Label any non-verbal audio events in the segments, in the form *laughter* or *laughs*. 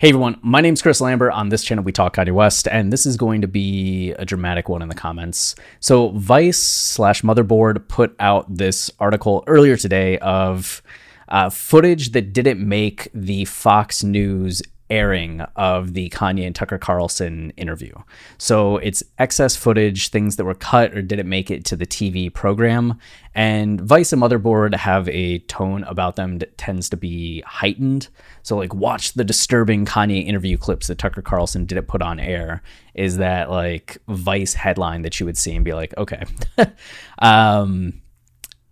Hey everyone, my name's Chris Lambert. On this channel, we talk Kanye West, and this is going to be a dramatic one in the comments. So, Vice slash Motherboard put out this article earlier today of uh, footage that didn't make the Fox News airing of the Kanye and Tucker Carlson interview. So it's excess footage, things that were cut or didn't make it to the TV program. And Vice and Motherboard have a tone about them that tends to be heightened. So, like, watch the disturbing Kanye interview clips that Tucker Carlson didn't put on air. Is that like Vice headline that you would see and be like, okay. *laughs* um,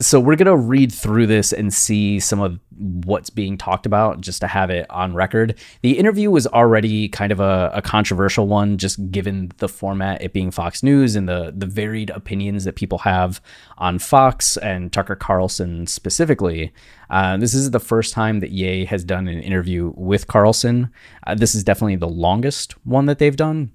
so we're going to read through this and see some of what's being talked about just to have it on record. The interview was already kind of a, a, controversial one, just given the format, it being Fox News and the, the varied opinions that people have on Fox and Tucker Carlson specifically. Uh, this is the first time that Ye has done an interview with Carlson. Uh, this is definitely the longest one that they've done,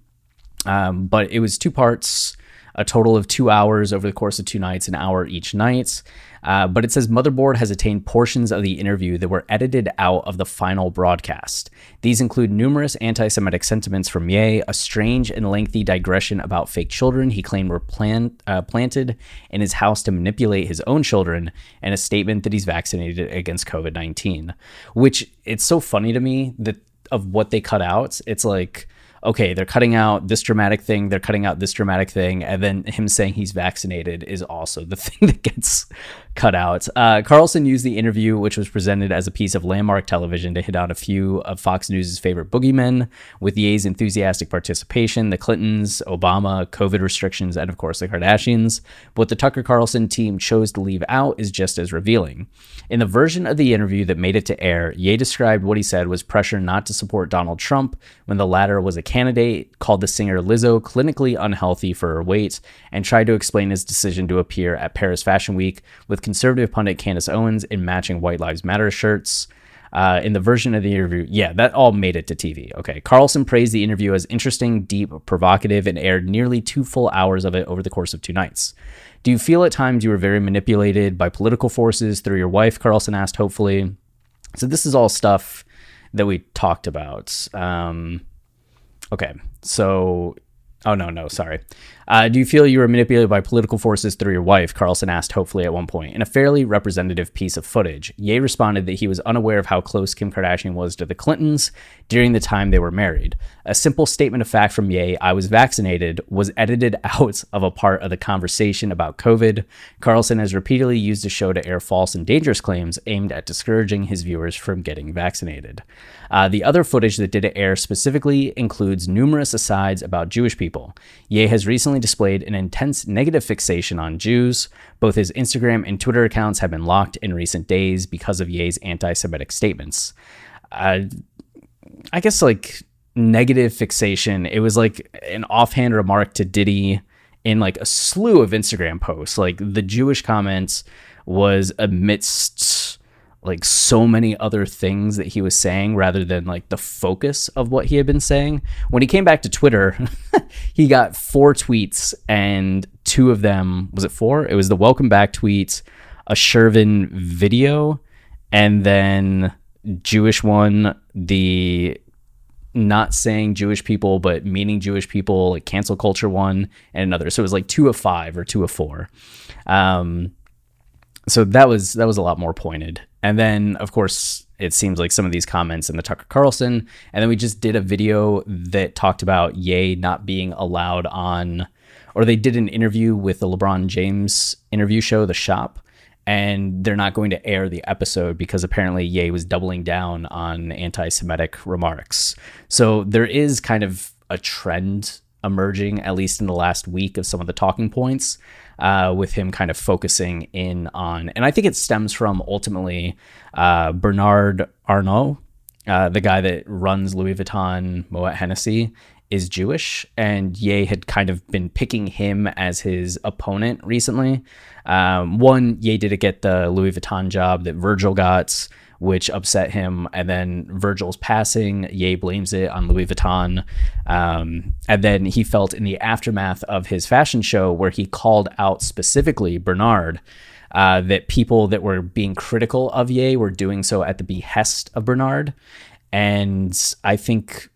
um, but it was two parts a total of two hours over the course of two nights, an hour each night. Uh, but it says Motherboard has attained portions of the interview that were edited out of the final broadcast. These include numerous anti Semitic sentiments from Ye, a strange and lengthy digression about fake children he claimed were plan- uh, planted in his house to manipulate his own children, and a statement that he's vaccinated against COVID 19. Which it's so funny to me that of what they cut out, it's like, okay, they're cutting out this dramatic thing, they're cutting out this dramatic thing, and then him saying he's vaccinated is also the *laughs* thing that gets cut out. Uh, Carlson used the interview, which was presented as a piece of landmark television, to hit on a few of Fox News' favorite boogeymen, with Ye's enthusiastic participation, the Clintons, Obama, COVID restrictions, and of course the Kardashians. What the Tucker Carlson team chose to leave out is just as revealing. In the version of the interview that made it to air, Ye described what he said was pressure not to support Donald Trump when the latter was a candidate, called the singer Lizzo clinically unhealthy for her weight, and tried to explain his decision to appear at Paris Fashion Week with conservative pundit Candace Owens in matching White Lives Matter shirts. Uh, in the version of the interview, yeah, that all made it to TV. Okay. Carlson praised the interview as interesting, deep, provocative, and aired nearly two full hours of it over the course of two nights. Do you feel at times you were very manipulated by political forces through your wife? Carlson asked, hopefully. So, this is all stuff that we talked about. Um, okay. So, Oh, no, no, sorry. Uh, do you feel you were manipulated by political forces through your wife? Carlson asked hopefully at one point. In a fairly representative piece of footage, Ye responded that he was unaware of how close Kim Kardashian was to the Clintons during the time they were married. A simple statement of fact from Ye, I was vaccinated, was edited *laughs* out of a part of the conversation about COVID. Carlson has repeatedly used the show to air false and dangerous claims aimed at discouraging his viewers from getting vaccinated. Uh, the other footage that didn't air specifically includes numerous asides about Jewish people. Ye has recently displayed an intense negative fixation on Jews. Both his Instagram and Twitter accounts have been locked in recent days because of Ye's anti Semitic statements. Uh, I guess, like, negative fixation, it was like an offhand remark to Diddy in like a slew of Instagram posts. Like, the Jewish comments was amidst like so many other things that he was saying rather than like the focus of what he had been saying. When he came back to Twitter, *laughs* he got four tweets and two of them was it four? It was the welcome back tweet, a Shervin video, and then Jewish one, the not saying Jewish people but meaning Jewish people, like cancel culture one, and another. So it was like two of five or two of four. Um, so that was that was a lot more pointed. And then of course it seems like some of these comments in the Tucker Carlson, and then we just did a video that talked about Ye not being allowed on, or they did an interview with the LeBron James interview show, The Shop, and they're not going to air the episode because apparently Ye was doubling down on anti-Semitic remarks. So there is kind of a trend emerging, at least in the last week, of some of the talking points uh, with him kind of focusing in on, and I think it stems from ultimately uh, Bernard Arnault, uh, the guy that runs Louis Vuitton Moet Hennessy, is Jewish, and Ye had kind of been picking him as his opponent recently. Um, one, Ye didn't get the Louis Vuitton job that Virgil got, which upset him. And then Virgil's passing, Ye blames it on Louis Vuitton. Um, and then he felt in the aftermath of his fashion show, where he called out specifically Bernard. Uh, that people that were being critical of Ye were doing so at the behest of Bernard. And I think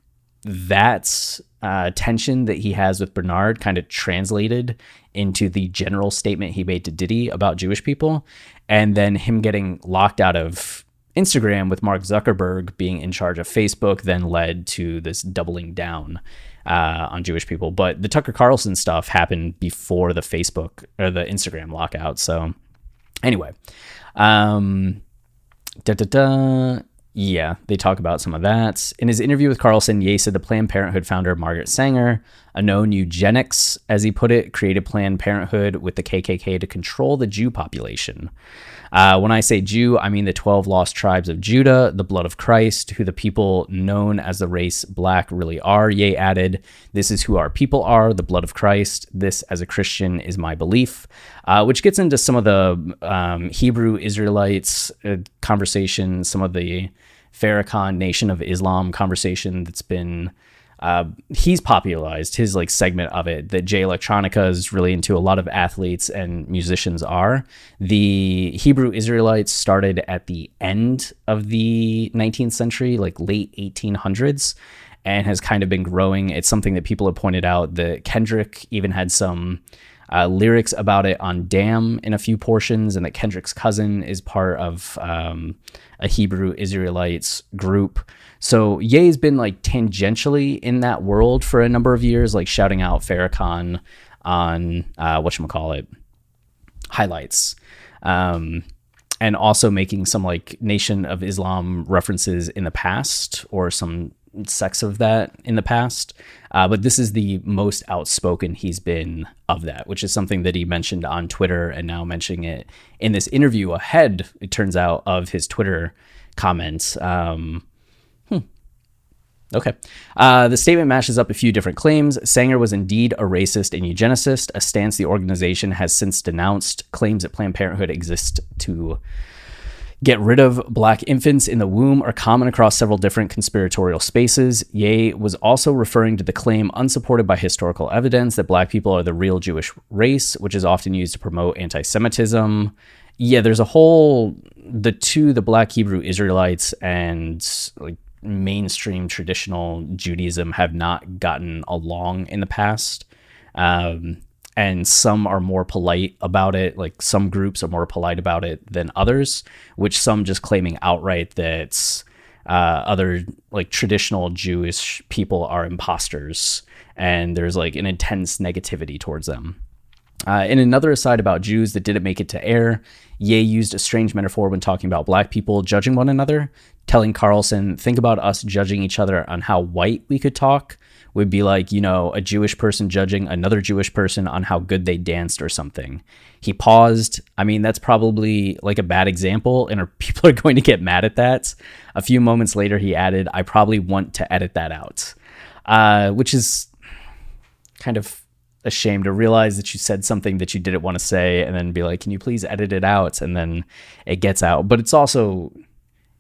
that's uh, tension that he has with Bernard kind of translated into the general statement he made to Diddy about Jewish people. And then him getting locked out of Instagram with Mark Zuckerberg being in charge of Facebook then led to this doubling down uh, on Jewish people. But the Tucker Carlson stuff happened before the Facebook or the Instagram lockout. So anyway, um, da da da. Yeah, they talk about some of that. In his interview with Carlson, Ye said the Planned Parenthood founder Margaret Sanger, a known eugenics, as he put it, created Planned Parenthood with the KKK to control the Jew population. Uh, when I say Jew, I mean the 12 lost tribes of Judah, the blood of Christ, who the people known as the race black really are. Ye added, This is who our people are, the blood of Christ. This, as a Christian, is my belief, uh, which gets into some of the um, Hebrew Israelites uh, conversation, some of the Farrakhan Nation of Islam conversation that's been uh, he's popularized his like segment of it that Jay Electronica is really into a lot of athletes and musicians are. The Hebrew Israelites started at the end of the 19th century, like late 1800s, and has kind of been growing. It's something that people have pointed out that Kendrick even had some uh, lyrics about it on Damn in a few portions, and that Kendrick's cousin is part of um, a Hebrew Israelites group. So Ye's been like tangentially in that world for a number of years, like shouting out Farrakhan on uh, what you call it highlights. Um, and also making some like Nation of Islam references in the past or some sects of that in the past. Uh, but this is the most outspoken he's been of that, which is something that he mentioned on Twitter and now mentioning it in this interview ahead, it turns out, of his Twitter comments. Um, hmm. Okay. Uh, the statement mashes up a few different claims. Sanger was indeed a racist and eugenicist, a stance the organization has since denounced. Claims that Planned Parenthood exists to get rid of black infants in the womb are common across several different conspiratorial spaces. Ye was also referring to the claim, unsupported by historical evidence, that black people are the real Jewish race, which is often used to promote anti Semitism. Yeah, there's a whole, the two, the black Hebrew Israelites and like mainstream traditional Judaism have not gotten along in the past. Um, and some are more polite about it. Like some groups are more polite about it than others, which some just claiming outright that uh, other like traditional Jewish people are imposters, and there's like an intense negativity towards them. Uh, in another aside about Jews that didn't make it to air, Ye used a strange metaphor when talking about black people judging one another, telling Carlson, think about us judging each other on how white we could talk would be like, you know, a Jewish person judging another Jewish person on how good they danced or something. He paused. I mean, that's probably like a bad example, and *laughs* people are going to get mad at that. A few moments later, he added, I probably want to edit that out, uh, which is kind of a shame to realize that you said something that you didn't want to say and then be like, can you please edit it out? And then it gets out. But it's also,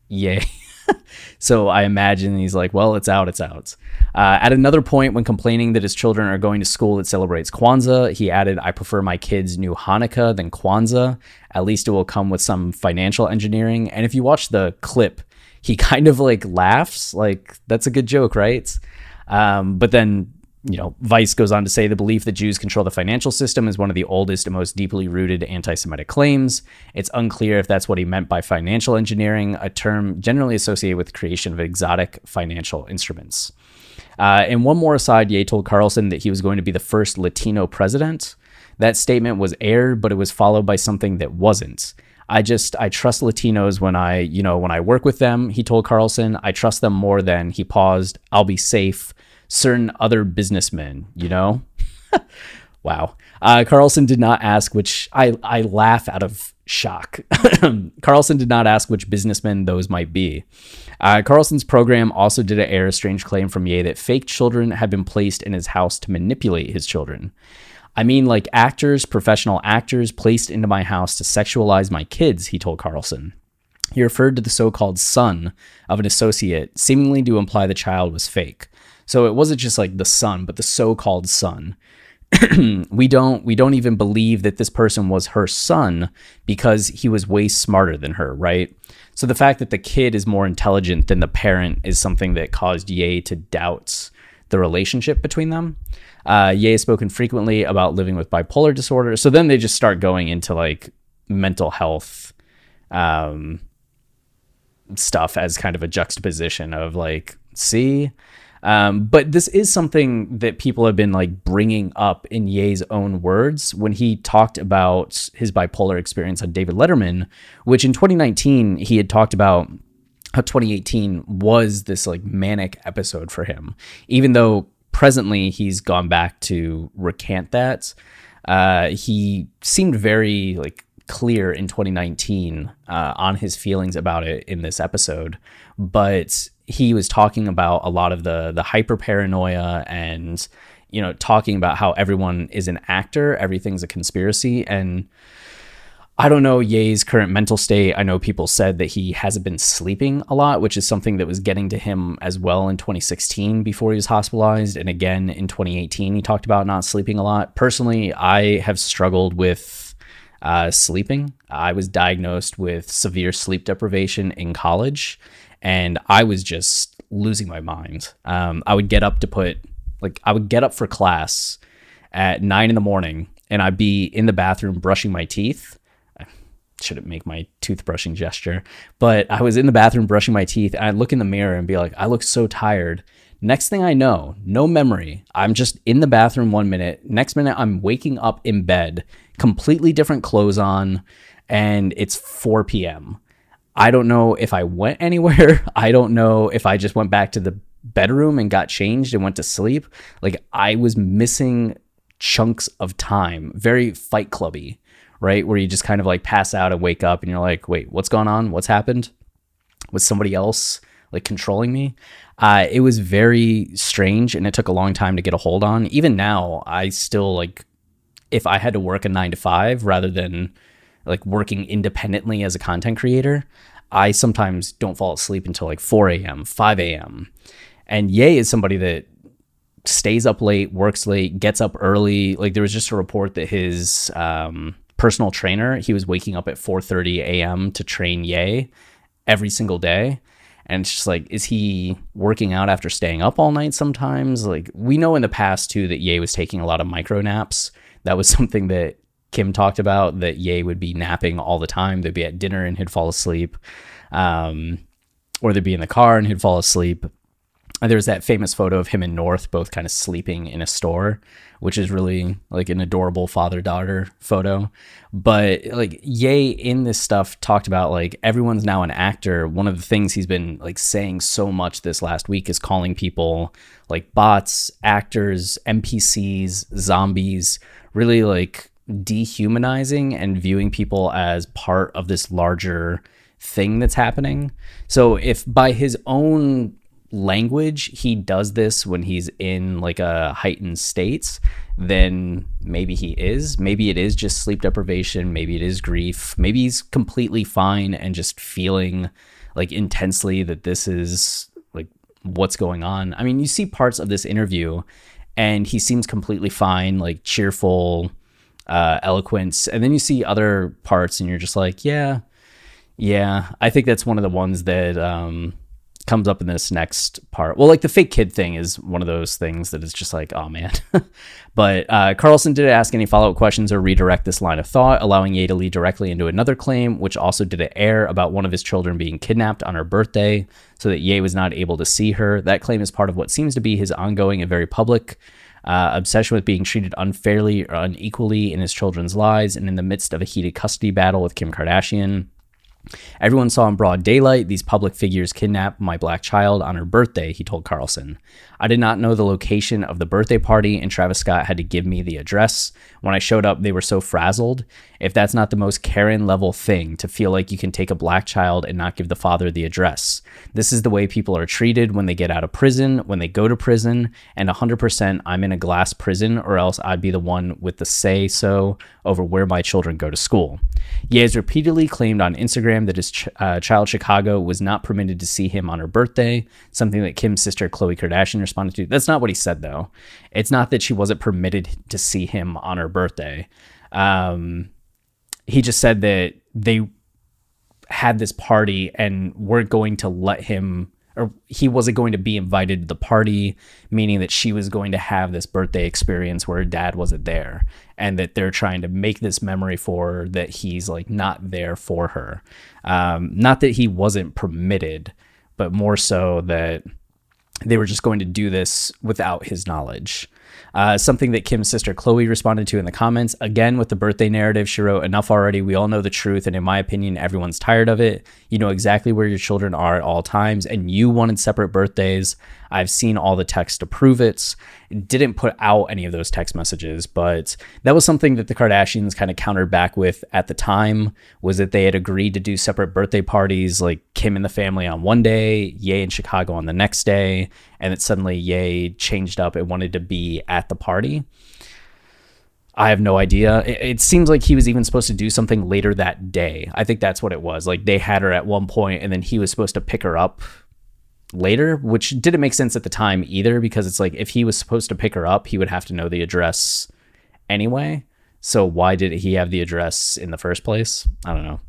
yay. *laughs* *laughs* so I imagine he's like, well, it's out, it's out. Uh, at another point, when complaining that his children are going to school that celebrates Kwanzaa, he added, I prefer my kids' new Hanukkah than Kwanzaa. At least it will come with some financial engineering. And if you watch the clip, he *laughs* kind of like laughs, like, that's a good joke, right? Um, but then you know, Vice goes on to say the belief that Jews control the financial system is one of the oldest and most deeply rooted anti Semitic claims. It's unclear if that's what he meant by financial engineering, a term generally associated with the creation of exotic financial instruments. Uh, and one more aside, Ye told Carlson that he was going to be the first Latino president. That statement was aired, but it was followed by something that wasn't. I just I trust Latinos when I you know when I work with them. He told Carlson I trust them more than he paused. I'll be safe certain other businessmen, you know? *laughs* wow. Uh, Carlson did not ask, which I, I laugh out of Shock. *laughs* Carlson did not ask which businessmen those might be. Uh, Carlson's program also did air a strange claim from Ye that fake children had been placed in his house to manipulate his children. I mean, like actors, professional actors placed into my house to sexualize my kids, he told Carlson. He referred to the so called son of an associate, seemingly to imply the child was fake. So it wasn't just like the son, but the so called son. *clears throat* we don't we don't even believe that this person was her son because he was way smarter than her, right? So the fact that the kid is more intelligent than the parent is something that caused Ye to doubt the relationship between them. Uh, Ye has spoken frequently about living with bipolar disorder. So then they just start going into like mental health um, stuff as kind of a juxtaposition of like, see, um, but this is something that people have been like bringing up in Ye's own words when he talked about his bipolar experience on David Letterman, which in 2019 he had talked about how 2018 was this like manic episode for him, even though presently he's gone back to recant that. Uh, he seemed very like clear in 2019 uh, on his feelings about it in this episode, but he was talking about a lot of the the hyper paranoia and you know talking about how everyone is an actor, everything's a conspiracy, and I don't know Ye's current mental state. I know people said that he hasn't been sleeping a lot, which is something that was getting to him as well in 2016 before he was hospitalized. And again in 2018, he talked about not sleeping a lot. Personally, I have struggled with uh, sleeping. I was diagnosed with severe sleep deprivation in college and I was just losing my mind. Um, I would get up to put like I would get up for class at nine in the morning, and I'd be in the bathroom brushing my teeth. I shouldn't make my toothbrushing gesture, but I was in the bathroom brushing my teeth, and I'd look in the mirror and be like, I look so tired. Next thing I know, no memory. I'm just in the bathroom one minute. Next minute, I'm waking up in bed, completely different clothes on, and it's 4 p.m. I don't know if I went anywhere. *laughs* I don't know if I just went back to the bedroom and got changed and went to sleep. Like I was missing chunks of time, very fight clubby, right? Where you just kind of like pass out and wake up and you're like, wait, what's going on? What's happened? Was somebody else like controlling me? Uh, it was very strange and it took a long time to get a hold on. Even now, I still like, if I had to work a nine to five rather than like working independently as a content creator, I sometimes don't fall asleep until like 4 a.m., 5 a.m. And Ye is somebody that stays up late, works late, gets up early. Like there was just a report that his um, personal trainer, he was waking up at 4:30 a.m. to train Ye every single day. And it's just like, is he working out after staying up all night sometimes? Like we know in the past too that Ye was taking a lot of micro naps. That was *laughs* something that Kim talked about that Ye would be napping all the time. They'd be at dinner and he'd fall asleep, um, or they'd be in the car and he'd fall asleep. There's that famous photo of him and North both kind of sleeping in a store, which is really like an adorable father daughter photo. But like Ye in this stuff talked about like everyone's now an actor. One of the things he's been like saying so much this last week is calling people like bots, actors, NPCs, zombies, really like dehumanizing and viewing people as part of this larger thing that's happening. So if by his own language he does this when he's in like a heightened states, then maybe he is. Maybe it is just sleep deprivation, maybe it is grief. Maybe he's completely fine and just feeling like intensely that this is like what's going on. I mean, you see parts of this interview and he seems completely fine, like cheerful, uh, eloquence, and then you see other parts, and you're just like, yeah, yeah. I think that's one of the ones that um, comes up in this next part. Well, like the fake kid thing is one of those things that is just like, oh man. *laughs* but uh, Carlson did ask any follow up questions or redirect this line of thought, allowing Ye to lead directly into another claim, which also did it air about one of his children being kidnapped on her birthday so that Ye was not able to see her. That claim is part of what seems to be his ongoing and very public uh, obsession with being treated unfairly or unequally in his children's lives, and in the midst of a heated custody battle with Kim Kardashian. Everyone saw in broad daylight these public figures kidnap my black child on her birthday, he told Carlson. I did not know the location of the birthday party, and Travis Scott had to give me the address. When I showed up, they were so frazzled. If that's not the most Karen level thing to feel like you can take a black child and not give the father the address. This is the way people are treated when they get out of prison, when they go to prison, and 100% I'm in a glass prison, or else I'd be the one with the say so over where my children go to school. Ye has repeatedly claimed on Instagram that his ch- uh, child Chicago was not permitted to see him on her birthday, something that Kim's sister Khloe Kardashian responded to. That's not what he said, though. It's not that she wasn't permitted to see him on her birthday. Um, he just said that they had this party and weren't going to let him or he wasn't going to be invited to the party, meaning that she was going to have this birthday experience where her dad wasn't there, and that they're trying to make this memory for her that he's like not there for her. Um, not that he wasn't permitted, but more so that they were just going to do this without his knowledge. Uh, something that Kim's sister Khloe responded to in the comments. Again, with the birthday narrative, she wrote, Enough already. We all know the truth. And in my opinion, everyone's tired of it. You know exactly where your children are at all times. And you wanted separate birthdays. I've seen all the text to prove it. Didn't put out any of those text messages, but that was something that the Kardashians kind of countered back with at the time was that they had agreed to do separate birthday parties, like Kim and the family on one day, Ye in Chicago on the next day, and that suddenly Ye changed up and wanted to be at the party. I have no idea. It, it, seems like he was even supposed to do something later that day. I think that's what it was. Like they had her at one point and then he was supposed to pick her up later, which didn't make sense at the time either because it's like if he was supposed to pick her up, he would have to know the address anyway. So why did he have the address in the first place? I don't know.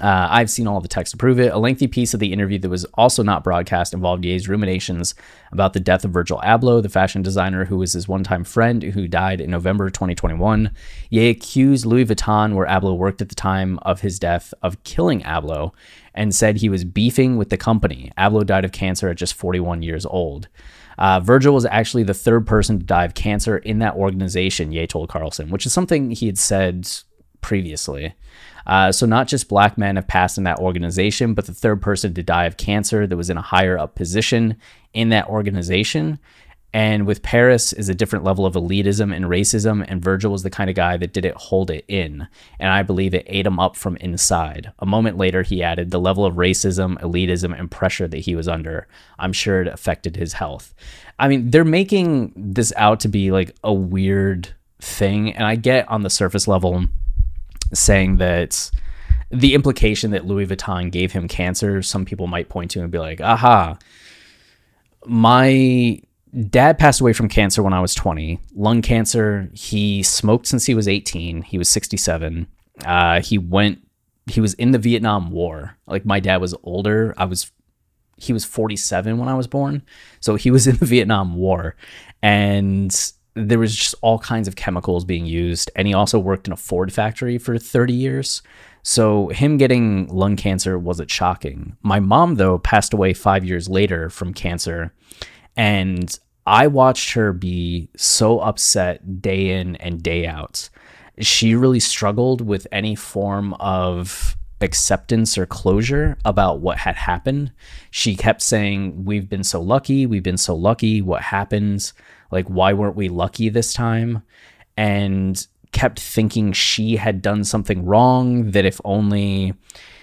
Uh, I've seen all the text to prove it. A lengthy piece of the interview that was also not broadcast involved Ye's ruminations about the death of Virgil Abloh, the fashion designer who was his one time friend who died in November 2021. Ye accused Louis Vuitton, where Abloh worked at the time of his death, of killing Abloh and said he was beefing with the company. Abloh died of cancer at just 41 years old. Uh, Virgil was actually the third person to die of cancer in that organization, Ye told Carlson, which is something he had said previously. Uh, so not just black men have passed in that organization, but the third person to die of cancer that was in a higher up position in that organization. And with Paris is a different level of elitism and racism, and Virgil was the kind of guy that didn't hold it in. And I believe it ate him up from inside. A moment later, he added the level of racism, elitism, and pressure that he was under. I'm sure it affected his health. I mean, they're making this out to be like a weird thing. And I get on the surface level saying that the implication that Louis Vuitton gave him cancer, some people might point to and be like, aha, my dad passed away from cancer when I was 20, lung cancer. He smoked since he was 18. He was 67. Uh, he went, he was in the Vietnam War. Like my dad was older. I was, he was 47 when I was born. So he was *laughs* in the Vietnam War. And there was just all kinds of chemicals being used. And he also worked in a Ford factory for 30 years. So him getting lung cancer wasn't shocking. My mom, though, passed away five years later from cancer. And I watched her be so upset day in and day out. She really struggled with any form of acceptance or closure about what had happened. She kept saying, We've been so lucky. We've been so lucky. What happened? Like, why weren't we lucky this time? And kept thinking she had done something wrong, that if only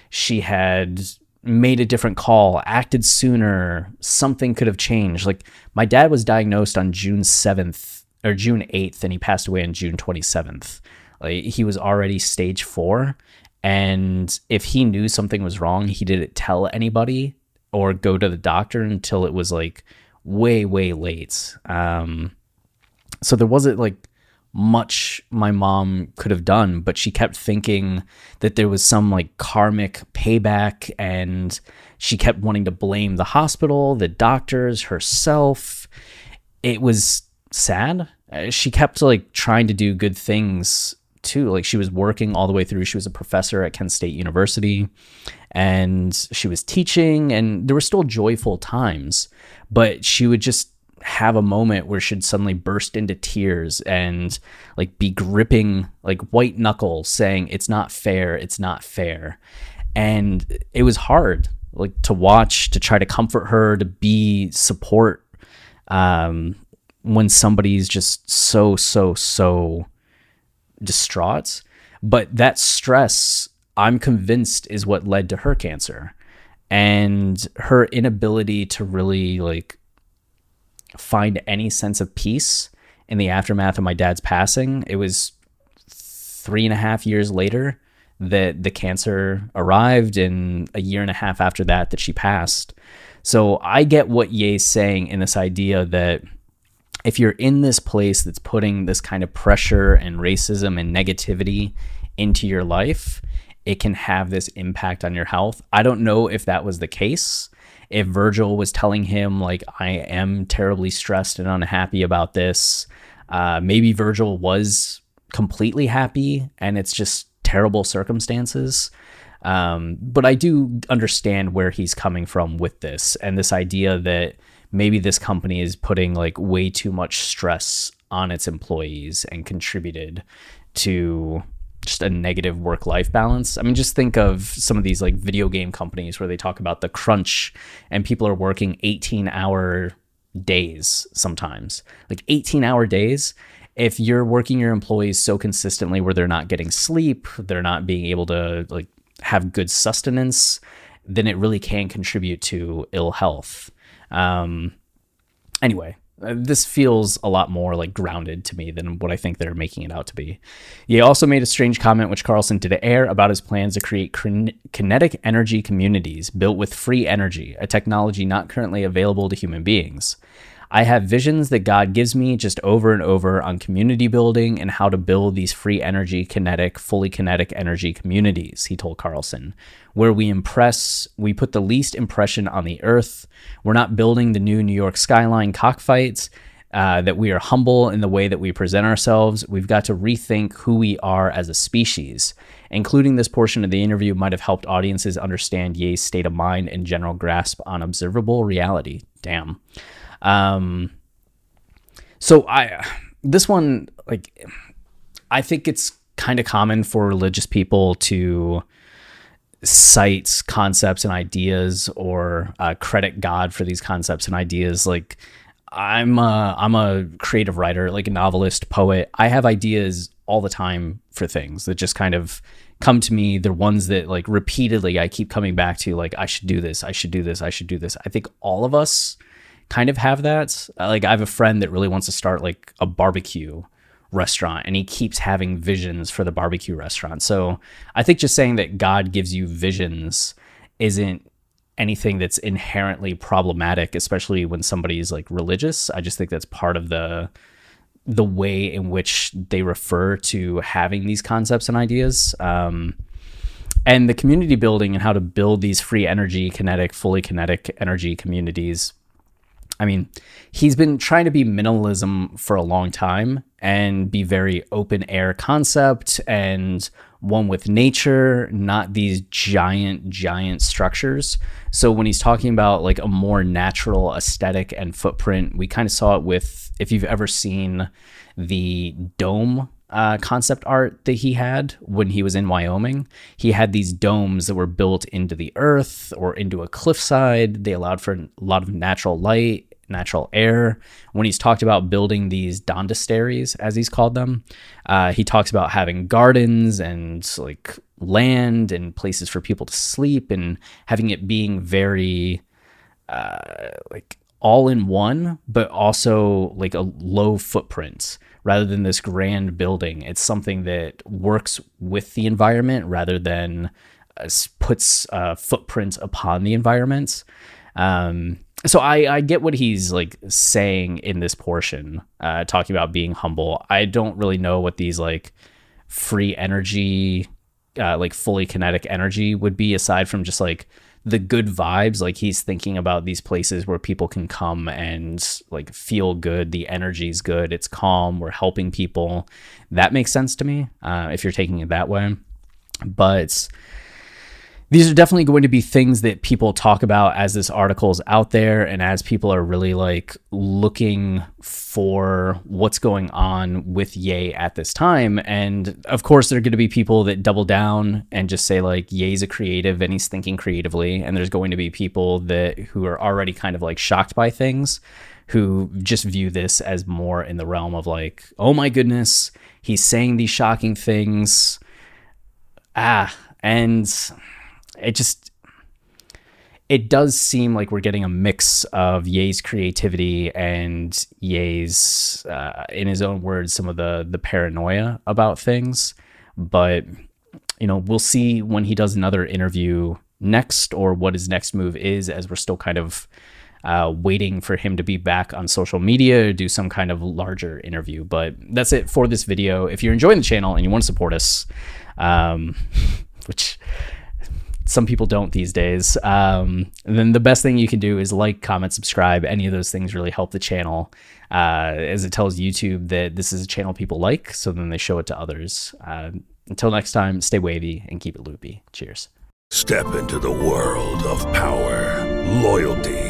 she had made a different call, acted sooner, something could have changed. Like, my dad was diagnosed on June 7th or June 8th, and he passed away on June 27th. Like, he was already stage four. And if he knew something was wrong, he didn't tell anybody or go to the doctor until it was like way, way late. Um, so there wasn't like much my mom could have done, but she kept thinking that there was some like karmic payback and she kept wanting to blame the hospital, the doctors, herself. It was sad. Uh, she kept like trying to do good things too. Like she was working all the way through. She was a professor at Kent State University and she was teaching and there were still joyful times, but she would just have a moment where she'd suddenly burst into tears and like be gripping like white knuckles saying it's not fair it's not fair. And it was hard like to watch to try to comfort her to be support um, when somebody's just so so so distraught. But that stress i'm convinced is what led to her cancer and her inability to really like find any sense of peace in the aftermath of my dad's passing it was three and a half years later that the cancer arrived and a year and a half after that that she passed. So I get what Ye's saying in this idea that if you're in this place that's putting this kind of pressure and racism and negativity into your life, it can have this impact on your health. I don't know if that was the case. If Virgil was telling him, like, I am terribly stressed and unhappy about this, uh, maybe Virgil was completely happy and it's just terrible circumstances. Um, but I do understand where he's coming from with this and this idea that maybe this company is putting like way too much stress on its employees and contributed to just a negative work life balance. I mean, just think of some of these like video game companies where they talk about the crunch and people are working 18 hour days sometimes, like 18 hour days if you're working your employees so consistently where they're not getting sleep, they're not being able to like have good sustenance, then it really can contribute to ill health. Um, anyway, Uh, this feels a lot more like grounded to me than what I think they're making it out to be. He also made a strange comment, which Carlson did air, about his plans to create kinetic energy communities built with free energy, a technology not currently available to human beings. I have visions that God gives me just over and over on community building and how to build these free energy, kinetic, fully kinetic energy communities, he told Carlson, where we impress, we put the least impression on the earth. We're not building the new New York skyline cockfights. Uh, that we are humble in the way that we present ourselves. We've got to rethink who we are as a species. Including this portion of the interview might have helped audiences understand Ye's state of mind and general grasp on observable reality. Damn. Um, so I this one like I think it's kind of common for religious people to cite concepts and ideas or uh, credit God for these concepts and ideas. Like I'm a, I'm a creative writer, like a novelist, poet. I have ideas all the time for things that just kind of come to me. They're ones that like repeatedly I keep coming back to. Like I should do this. I should do this. I should do this. I think all of us kind of have that. Like I have a friend that really wants to start like a barbecue restaurant and he keeps having visions for the barbecue restaurant. So I think just saying that God gives you visions isn't anything that's inherently problematic, especially when somebody's like religious. I just think that's part of the the way in which they refer to having these concepts and ideas. Um, and the community building and how to build these free energy, kinetic, fully kinetic energy communities I mean, he's been trying to be minimalism for a long time and be very open air concept and one with nature, not these giant, giant structures. So when he's talking about like a more natural aesthetic and footprint, we kind of saw it with, if you've ever seen the dome uh, concept art that he had when he was in Wyoming. He had these domes that were built into the earth or into a cliffside. They allowed for a lot of natural light natural air. When he's talked about building these dondasteries, as he's called them, uh, he talks about having gardens and like land and places for people to sleep and having it being very uh, like all in one, but also like a low footprint rather than this grand building. It's something that works with the environment rather than uh, puts a footprint upon the environment. Um, so I, I get what he's like saying in this portion, uh, talking about being humble. I don't really know what these like free energy, uh, like fully kinetic energy would be aside from just like the good vibes. Like he's thinking about these places where people can come and like feel good. The energy's good. It's calm. We're helping people. That makes sense to me uh, if you're taking it that way. But these are definitely going to be things that people talk about as this article is out there and as people are really like looking for what's going on with Ye at this time. And of course, there are going to be people that double down and just say like Ye's a creative and he's thinking creatively. And there's going to be people that who are already kind of like shocked by things who just view this as more in the realm of like, oh my goodness, he's saying these shocking things. Ah, and it just it does seem like we're getting a mix of Ye's creativity and Ye's, uh, in his own words, some of the the paranoia about things. But you know, we'll see when he does another interview next, or what his next move is, as we're still kind of uh, waiting for him to be back on social media or do some kind of larger interview. But that's it for this video. If you're enjoying the channel and you want to support us, um, *laughs* which some people don't these days. Um, then the best thing you can do is like, comment, subscribe. Any of those things really help the channel, uh, as it tells YouTube that this is a channel people like. So then they show it to others. Uh, until next time, stay wavy and keep it loopy. Cheers. Step into the world of power, loyalty,